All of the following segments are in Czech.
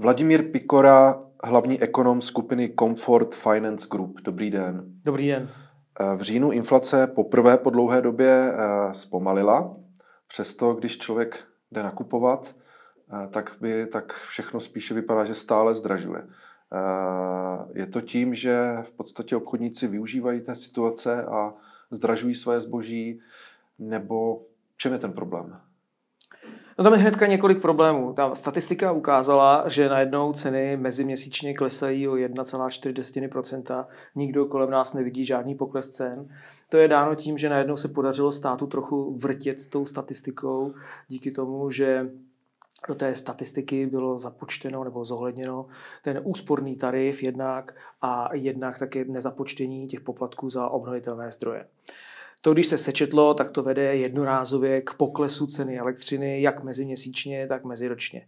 Vladimír Pikora, hlavní ekonom skupiny Comfort Finance Group. Dobrý den. Dobrý den. Eh, v říjnu inflace poprvé po dlouhé době eh, zpomalila. Přesto, když člověk jde nakupovat, eh, tak, by, tak všechno spíše vypadá, že stále zdražuje. Je to tím, že v podstatě obchodníci využívají té situace a zdražují své zboží, nebo čem je ten problém? No tam je hnedka několik problémů. Ta statistika ukázala, že najednou ceny meziměsíčně klesají o 1,4%. Nikdo kolem nás nevidí žádný pokles cen. To je dáno tím, že najednou se podařilo státu trochu vrtět s tou statistikou díky tomu, že do té statistiky bylo započteno nebo zohledněno ten úsporný tarif jednak a jednak také nezapočtení těch poplatků za obnovitelné zdroje. To, když se sečetlo, tak to vede jednorázově k poklesu ceny elektřiny, jak meziměsíčně, tak meziročně.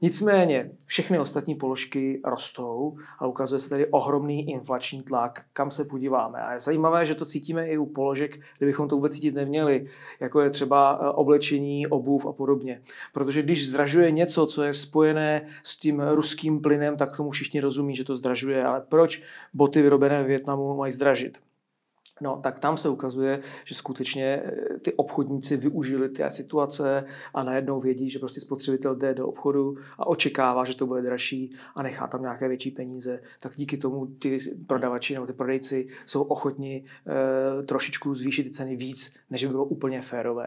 Nicméně všechny ostatní položky rostou a ukazuje se tady ohromný inflační tlak, kam se podíváme. A je zajímavé, že to cítíme i u položek, kdybychom to vůbec cítit neměli, jako je třeba e, oblečení, obuv a podobně. Protože když zdražuje něco, co je spojené s tím ruským plynem, tak tomu všichni rozumí, že to zdražuje. Ale proč boty vyrobené v Větnamu mají zdražit? No, tak tam se ukazuje, že skutečně eh, ty obchodníci využili ty situace a najednou vědí, že prostě spotřebitel jde do obchodu a očekává, že to bude dražší a nechá tam nějaké větší peníze. Tak díky tomu ty prodavači nebo ty prodejci jsou ochotni e, trošičku zvýšit ty ceny víc, než by bylo úplně férové.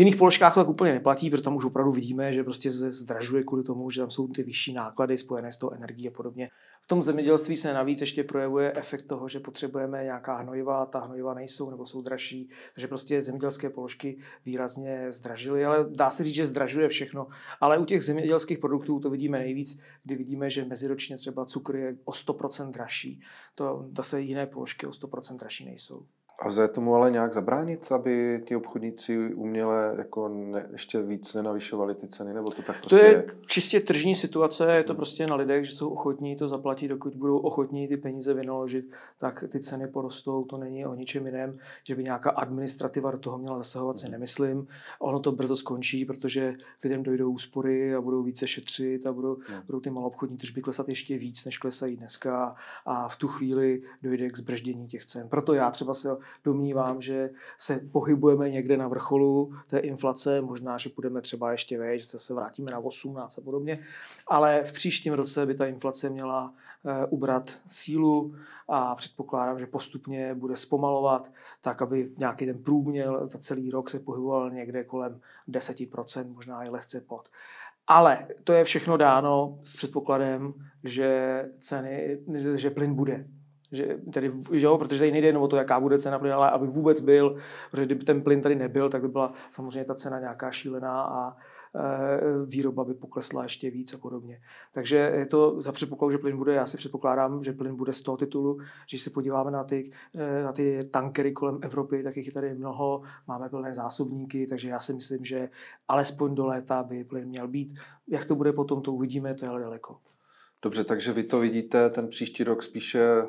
Jiných položkách to tak úplně neplatí, protože tam už opravdu vidíme, že prostě se zdražuje kvůli tomu, že tam jsou ty vyšší náklady spojené s tou energií a podobně. V tom zemědělství se navíc ještě projevuje efekt toho, že potřebujeme nějaká hnojiva, ta hnojiva nejsou nebo jsou dražší, takže prostě zemědělské položky výrazně zdražily, ale dá se říct, že zdražuje všechno. Ale u těch zemědělských produktů to vidíme nejvíc, kdy vidíme, že meziročně třeba cukr je o 100% dražší. To zase jiné položky o 100% dražší nejsou. A lze tomu ale nějak zabránit, aby ti obchodníci uměle jako ne, ještě víc nenavyšovali ty ceny, nebo to tak prostě To je čistě tržní situace, je to prostě na lidech, že jsou ochotní to zaplatit, dokud budou ochotní ty peníze vynaložit, tak ty ceny porostou, to není o ničem jiném, že by nějaká administrativa do toho měla zasahovat, si nemyslím. Ono to brzo skončí, protože lidem dojdou úspory a budou více šetřit a budou, hmm. budou ty malobchodní tržby klesat ještě víc, než klesají dneska a v tu chvíli dojde k zbrždění těch cen. Proto já třeba se domnívám, že se pohybujeme někde na vrcholu té inflace, možná, že půjdeme třeba ještě vejš, že se vrátíme na 18 a podobně, ale v příštím roce by ta inflace měla eh, ubrat sílu a předpokládám, že postupně bude zpomalovat, tak aby nějaký ten průměr za celý rok se pohyboval někde kolem 10%, možná i lehce pod. Ale to je všechno dáno s předpokladem, že ceny, že plyn bude že tedy, že jo, protože tady nejde jenom o to, jaká bude cena plynu, ale aby vůbec byl, protože kdyby ten plyn tady nebyl, tak by byla samozřejmě ta cena nějaká šílená a e, výroba by poklesla ještě víc a podobně. Takže je to za předpokladu, že plyn bude, já si předpokládám, že plyn bude z toho titulu, že když se podíváme na ty, e, na ty tankery kolem Evropy, tak jich je tady mnoho, máme plné zásobníky, takže já si myslím, že alespoň do léta by plyn měl být. Jak to bude potom, to uvidíme, to je ale daleko. Dobře, takže vy to vidíte ten příští rok spíše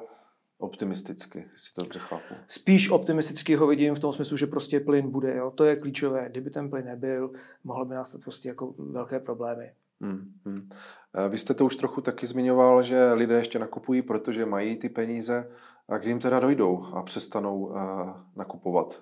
Optimisticky, jestli to dobře chápu. Spíš optimisticky ho vidím v tom smyslu, že prostě plyn bude. Jo? To je klíčové. Kdyby ten plyn nebyl, mohlo by nastat prostě jako velké problémy. Hmm, hmm. Vy jste to už trochu taky zmiňoval, že lidé ještě nakupují, protože mají ty peníze. A kdy jim teda dojdou a přestanou uh, nakupovat?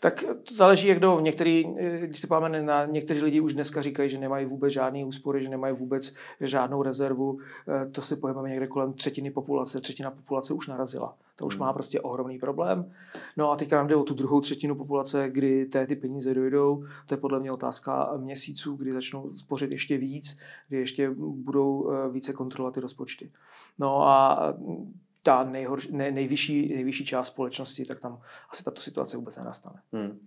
Tak to záleží, jak do některý, když se páme na někteří lidi už dneska říkají, že nemají vůbec žádný úspory, že nemají vůbec žádnou rezervu. Eh, to si pohybujeme někde kolem třetiny populace. Třetina populace už narazila. To už hmm. má prostě ohromný problém. No a teďka nám jde o tu druhou třetinu populace, kdy té ty peníze dojdou. To je podle mě otázka měsíců, kdy začnou spořit ještě víc, kdy ještě budou eh, více kontrolovat ty rozpočty. No a ta nejhorší, nej, nejvyšší, nejvyšší část společnosti, tak tam asi tato situace vůbec nenastane. Hmm.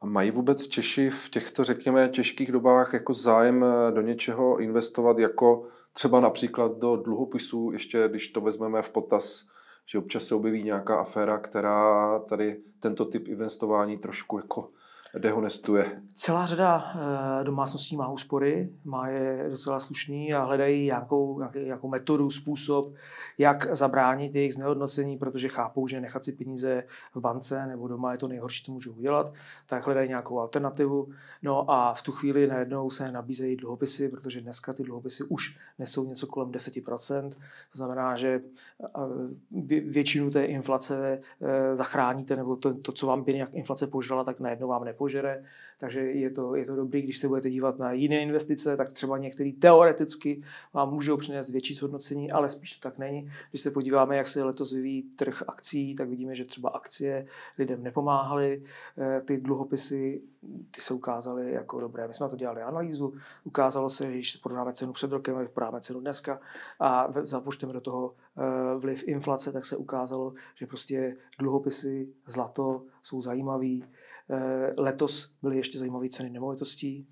A mají vůbec Češi v těchto, řekněme, těžkých dobách jako zájem eh, do něčeho investovat, jako třeba například do dluhopisů, ještě když to vezmeme v potaz, že občas se objeví nějaká aféra, která tady tento typ investování trošku jako dehonestuje? Celá řada eh, domácností má úspory, má je docela slušný a hledají nějakou, nějakou metodu, způsob, jak zabránit jejich znehodnocení, protože chápou, že nechat si peníze v bance nebo doma je to nejhorší, co můžou udělat, tak hledají nějakou alternativu. No a v tu chvíli najednou se nabízejí dluhopisy, protože dneska ty dluhopisy už nesou něco kolem 10%. To znamená, že eh, většinu té inflace eh, zachráníte, nebo to, to co vám by nějak inflace požrala, tak najednou vám nepožere. Takže je to, je to dobrý, když se budete dívat na jiné investice, tak třeba některý teoreticky vám můžou přinést větší zhodnocení, ale spíš to tak není. Když se podíváme, jak se letos vyvíjí trh akcí, tak vidíme, že třeba akcie lidem nepomáhaly, eh, ty dluhopisy ty se ukázaly jako dobré. My jsme to dělali analýzu, ukázalo se, že když porovnáme cenu před rokem, vypadáme cenu dneska a započteme do toho eh, vliv inflace, tak se ukázalo, že prostě dluhopisy, zlato jsou zajímavý. Eh, letos byly ještě zajímavé ceny nemovitostí,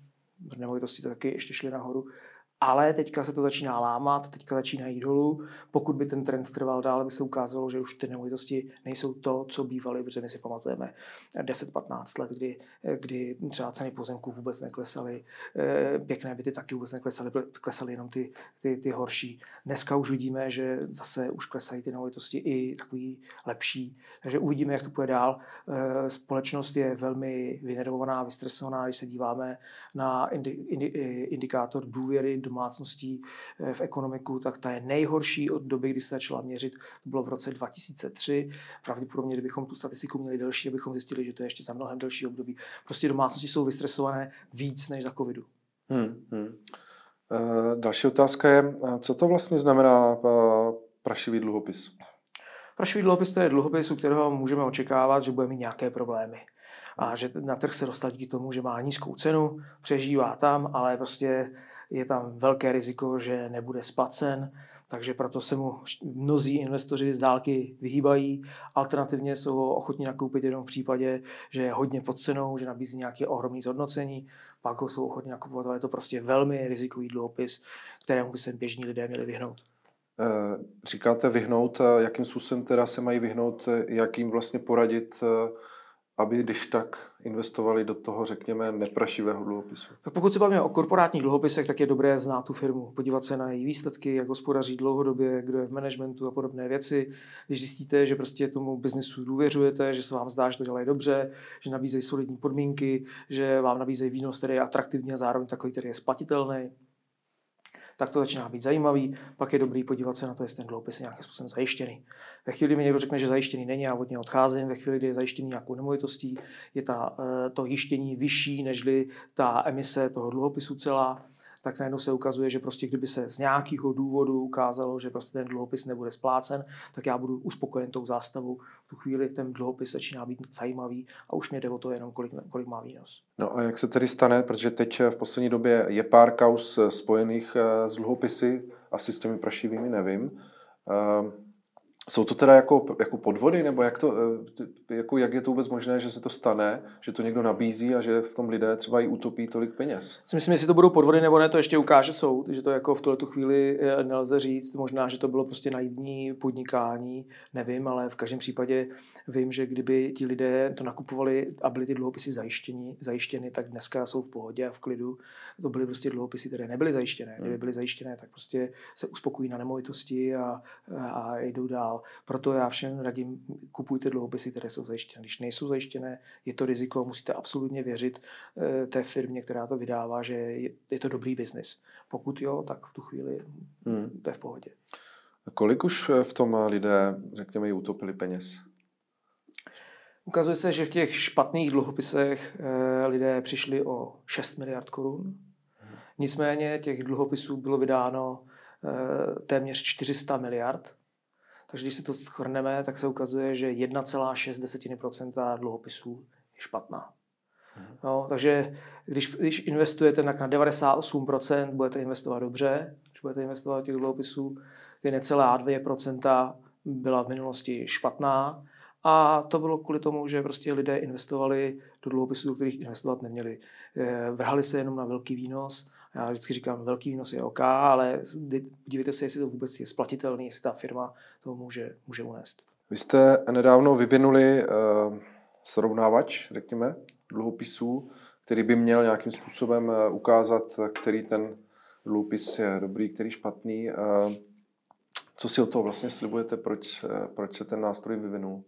nemovitosti taky ještě šly nahoru ale teďka se to začíná lámat, teďka začíná jít dolů. Pokud by ten trend trval dál, by se ukázalo, že už ty nemovitosti nejsou to, co bývaly, protože my si pamatujeme 10-15 let, kdy, kdy třeba ceny pozemků vůbec neklesaly, eh, pěkné byty taky vůbec neklesaly, klesaly jenom ty, ty, ty horší. Dneska už vidíme, že zase už klesají ty nemovitosti i takový lepší. Takže uvidíme, jak to půjde dál. Eh, společnost je velmi vynervovaná, vystresovaná, když se díváme na indi, indi, indikátor důvěry domácností eh, v ekonomiku, tak ta je nejhorší od doby, kdy se začala měřit. To bylo v roce 2003. Pravděpodobně, kdybychom tu statistiku měli delší, abychom zjistili, že to je ještě za mnohem delší období. Prostě domácnosti jsou vystresované víc než za covidu. Hmm, hmm. E, další otázka je, co to vlastně znamená prašivý dluhopis? Prašivý dluhopis to je dluhopis, u kterého můžeme očekávat, že bude mít nějaké problémy a že na trh se dostat díky tomu, že má nízkou cenu, přežívá tam, ale prostě je tam velké riziko, že nebude splacen, takže proto se mu mnozí investoři z dálky vyhýbají. Alternativně jsou ho ochotní nakoupit jenom v případě, že je hodně pod cenou, že nabízí nějaké ohromné zhodnocení, pak ho jsou ochotní nakupovat, ale je to prostě velmi rizikový dluhopis, kterému by se běžní lidé měli vyhnout. Eh, říkáte vyhnout, eh, jakým způsobem teda se mají vyhnout, eh, jak jim vlastně poradit aby když tak investovali do toho, řekněme, neprašivého dluhopisu. Tak pokud se bavíme o korporátních dluhopisech, tak je dobré znát tu firmu, podívat se na její výsledky, jak hospodaří dlouhodobě, kdo je v managementu a podobné věci. Když zjistíte, že prostě tomu biznesu důvěřujete, že se vám zdá, že to dělají dobře, že nabízejí solidní podmínky, že vám nabízejí výnos, který je atraktivní a zároveň takový, který je splatitelný, tak to začíná být zajímavý. Pak je dobrý podívat se na to, jestli ten dluhopis je nějakým způsobem zajištěný. Ve chvíli, kdy mi někdo řekne, že zajištěný není, já od něj odcházím. Ve chvíli, kdy je zajištěný nějakou nemovitostí, je ta, eh, to jištění vyšší, nežli ta emise toho dluhopisu celá tak najednou se ukazuje, že prostě kdyby se z nějakého důvodu ukázalo, že prostě ten dluhopis nebude splácen, tak já budu uspokojen tou zástavou. V tu chvíli ten dluhopis začíná být zajímavý a už mě jde o to jenom, kolik, kolik má výnos. No a jak se tedy stane, protože teď v poslední době je pár kaus spojených eh, s dluhopisy, asi s těmi prašivými nevím. Ehm, jsou to teda jako, jako podvody, nebo jak, to, eh, jako, jak je to vůbec možné, že se to stane, že to někdo nabízí a že v tom lidé třeba i utopí tolik peněz? Myslím, jestli to budou podvody nebo ne, to ještě ukáže soud, že to jako v tuhle chvíli eh, nelze říct. Možná, že to bylo prostě naivní podnikání, nevím, ale v každém případě vím, že kdyby ti lidé to nakupovali a byly ty dluhopisy zajištěni, zajištěny, tak dneska jsou v pohodě a v klidu. To byly prostě dluhopisy, které nebyly zajištěné. Kdyby hmm. byly zajištěné, tak prostě se uspokojí na nemovitosti a, a jdou dál dál. Proto já všem radím, kupujte dluhopisy, které jsou zajištěné. Když nejsou zajištěné, je to riziko, musíte absolutně věřit eh, té firmě, která to vydává, že je to dobrý biznis. Pokud jo, tak v tu chvíli hmm. to je v pohodě. Kolik už v tom lidé, řekněme, utopili peněz? Ukazuje se, že v těch špatných dluhopisech eh, lidé přišli o 6 miliard korun. Hmm. Nicméně těch dluhopisů bylo vydáno eh, téměř 400 miliard. Takže když si to schrneme, tak se ukazuje, že 1,6% dluhopisů je špatná. Mhm. No, takže když, když investujete tak na 98%, budete investovat dobře, když budete investovat do těch dluhopisů, ty necelá 2% byla v minulosti špatná. A to bylo kvůli tomu, že prostě lidé investovali do dluhopisů, do kterých investovat neměli. Eh, vrhali se jenom na velký výnos já vždycky říkám, velký výnos je OK, ale dívejte se, jestli to vůbec je splatitelný, jestli ta firma to může, může unést. Vy jste nedávno vyvinuli uh, srovnávač, řekněme, dluhopisů, který by měl nějakým způsobem eh, ukázat, který ten dluhopis je dobrý, který špatný. Co si o toho vlastně slibujete, proč, proč se ten nástroj vyvinul?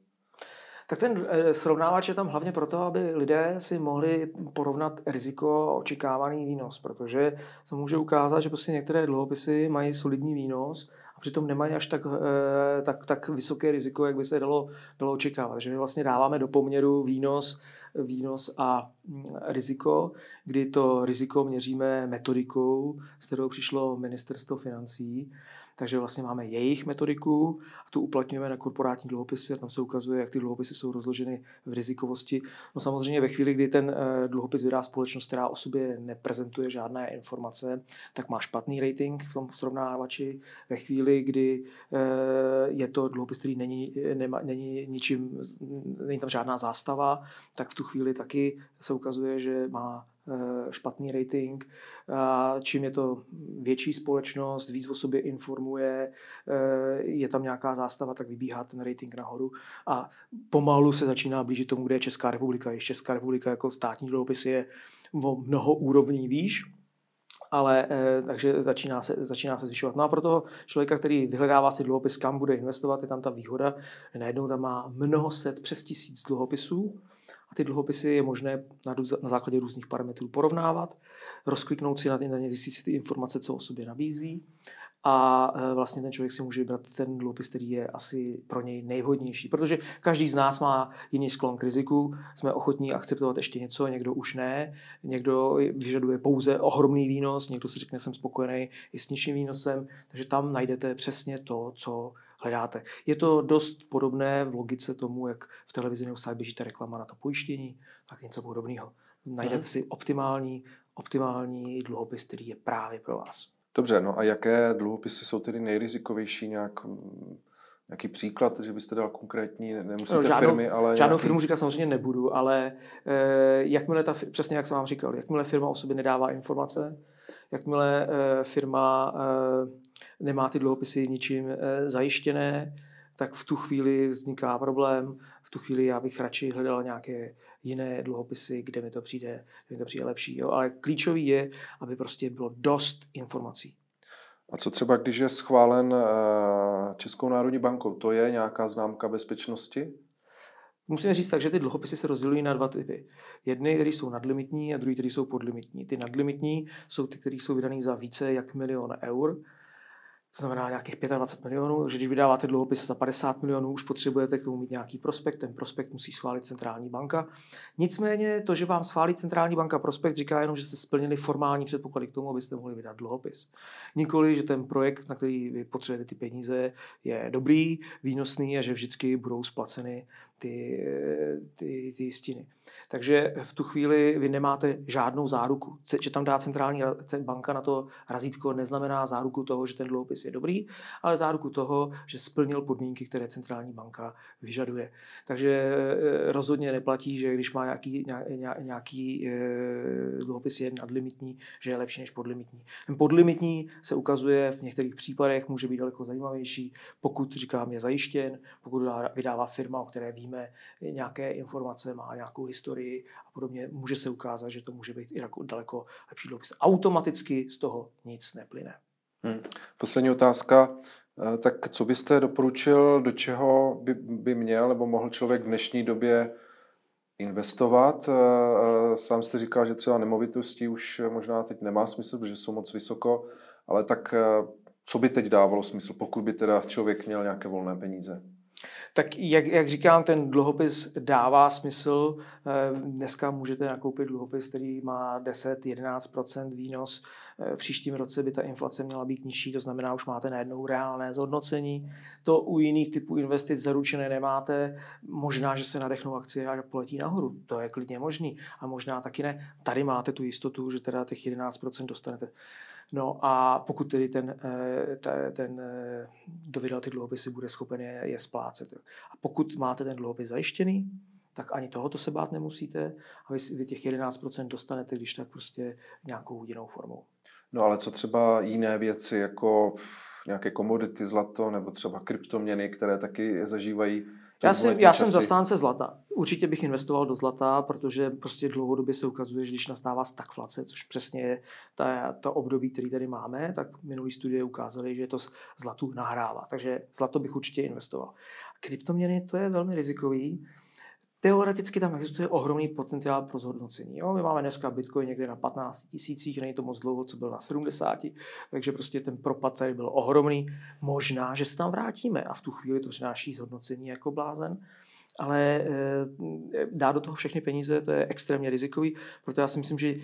Tak ten srovnávač je tam hlavně proto, aby lidé si mohli porovnat riziko a očekávaný výnos, protože se může ukázat, že prostě některé dluhopisy mají solidní výnos a přitom nemají až tak, eh, tak, tak vysoké riziko, jak by se dalo, dalo očekávat. Takže my vlastně dáváme do poměru výnos, výnos a mm, riziko, kdy to riziko měříme metodikou, s kterou přišlo ministerstvo financí takže vlastně máme jejich metodiku a tu uplatňujeme na korporátní dluhopisy a tam se ukazuje, jak ty dluhopisy jsou rozloženy v rizikovosti. No samozřejmě ve chvíli, kdy ten eh, dluhopis vydá společnost, která o sobě neprezentuje žádné informace, tak má špatný rating v tom srovnávači. Ve chvíli, kdy eh, je to dluhopis, který není, nema, není ničím, není tam žádná zástava, tak v tu chvíli taky se ukazuje, že má Eh, špatný rating. Čím je to větší společnost, víc o sobě informuje, eh, je tam nějaká zástava, tak vybíhá ten rating nahoru a pomalu se začíná blížit tomu, kde je Česká republika. Ještě Česká republika jako státní dluhopis je o mnoho úrovní výš, ale eh, takže začíná se, začíná se zvyšovat. No a pro toho člověka, který vyhledává si dluhopis, kam bude investovat, je tam ta výhoda, najednou tam má mnoho set, přes tisíc dluhopisů, ty dluhopisy je možné na, na základě různých parametrů porovnávat, rozkliknout si na, na ně, zjistit si ty informace, co o sobě nabízí a e, vlastně ten člověk si může vybrat ten dluhopis, který je asi pro něj nejvhodnější. Protože každý z nás má jiný sklon k riziku, jsme ochotní akceptovat ještě něco, někdo už ne, někdo vyžaduje pouze ohromný výnos, někdo si řekne, jsem spokojený i s nižším výnosem, takže tam najdete přesně to, co hledáte. Je to dost podobné v logice tomu, jak v televizi neustále běží ta reklama na to pojištění, tak něco podobného. Najdete hmm. si optimální, optimální dluhopis, který je právě pro vás. Dobře, no a jaké dluhopisy jsou tedy nejrizikovější nějak mm, Nějaký příklad, že byste dal konkrétní, nemusíte no, žádnou, firmy, ale... Žádnou nějaký... firmu říkat samozřejmě nebudu, ale eh, jakmile ta, přesně jak jsem vám říkal, jakmile firma o sobě nedává informace, jakmile eh, firma eh, nemá ty dluhopisy ničím eh, zajištěné, tak v tu chvíli vzniká problém. V tu chvíli já bych radši hledal nějaké jiné dluhopisy, kde mi to přijde, kde mi to přijde lepší. Jo. Ale klíčový je, aby prostě bylo dost informací. A co třeba, když je schválen Českou národní bankou, to je nějaká známka bezpečnosti? Musíme říct tak, že ty dluhopisy se rozdělují na dva typy. Jedny, které jsou nadlimitní a druhé, které jsou podlimitní. Ty nadlimitní jsou ty, které jsou vydané za více jak milion eur to znamená nějakých 25 milionů, takže když vydáváte dluhopis za 50 milionů, už potřebujete k tomu mít nějaký prospekt, ten prospekt musí schválit centrální banka. Nicméně to, že vám schválí centrální banka prospekt, říká jenom, že se splnili formální předpoklady k tomu, abyste mohli vydat dluhopis. Nikoli, že ten projekt, na který vy potřebujete ty peníze, je dobrý, výnosný a že vždycky budou splaceny ty, ty, ty jistiny. Takže v tu chvíli vy nemáte žádnou záruku. Že tam dá centrální banka na to razítko, neznamená záruku toho, že ten dluhopis je dobrý, ale záruku toho, že splnil podmínky, které centrální banka vyžaduje. Takže eh, rozhodně neplatí, že když má nějaký, nějaký eh, dluhopis je nadlimitní, že je lepší než podlimitní. Ten podlimitní se ukazuje v některých případech, může být daleko zajímavější, pokud, říkám, je zajištěn, pokud vydává firma, o které víme nějaké informace, má nějakou historii a podobně, může se ukázat, že to může být i daleko lepší dluhopis. Automaticky z toho nic neplyne. Hmm. Poslední otázka. Eh, tak co byste doporučil, do čeho by, by měl nebo mohl člověk v dnešní době investovat? Eh, eh, sám jste říkal, že třeba nemovitosti už možná teď nemá smysl, protože jsou moc vysoko, ale tak co by teď dávalo smysl, pokud by teda člověk měl nějaké volné peníze? Tak jak, jak říkám, ten dluhopis dává smysl. Eh, dneska můžete nakoupit dluhopis, který má 10-11% výnos. Eh, v příštím roce by ta inflace měla být nižší, to znamená, už máte najednou reálné zhodnocení. To u jiných typů investic zaručené nemáte. Možná, že se nadechnou akcie a poletí nahoru. To je klidně možný. A možná taky ne. Tady máte tu jistotu, že teda těch 11% dostanete. No a pokud tedy ten, eh, ten kdo vydal ty dluhopisy, bude schopen je, je splácet. A pokud máte ten dluhopis zajištěný, tak ani tohoto se bát nemusíte a vy, vy těch 11% dostanete, když tak prostě nějakou jinou formou. No ale co třeba jiné věci, jako nějaké komodity, zlato nebo třeba kryptoměny, které taky zažívají Já, si, já jsem zastánce zlata. Určitě bych investoval do zlata, protože prostě dlouhodobě se ukazuje, že když nastává stagflace, což přesně je ta, ta období, který tady máme, tak minulý studie ukázaly, že to zlatu nahrává. Takže zlato bych určitě investoval. Kryptoměny to je velmi rizikový, Teoreticky tam existuje ohromný potenciál pro zhodnocení. Jo? My máme dneska Bitcoin někde na 15 tisících, není to moc dlouho, co byl na 70, takže prostě ten propad tady byl ohromný. Možná, že se tam vrátíme a v tu chvíli to přináší zhodnocení jako blázen ale eh, dát do toho všechny peníze, to je extrémně rizikový, proto já si myslím, že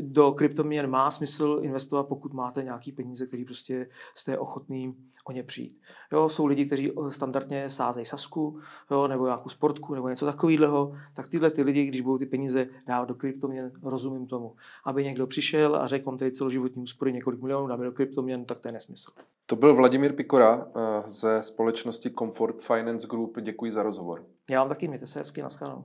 do kryptoměn má smysl investovat, pokud máte nějaký peníze, který prostě jste ochotný o ně přijít. Jo, jsou lidi, kteří standardně sázejí sasku, jo, nebo nějakou sportku, nebo něco takového, tak tyhle ty lidi, když budou ty peníze dávat do kryptoměn, rozumím tomu. Aby někdo přišel a řekl, on tady celoživotní úspory několik milionů, dáme do kryptoměn, tak to je nesmysl. To byl Vladimír Pikora eh, ze společnosti Comfort Finance Group. Děkuji za rozhovor. Já vám taky, mějte se hezky, nashledanou.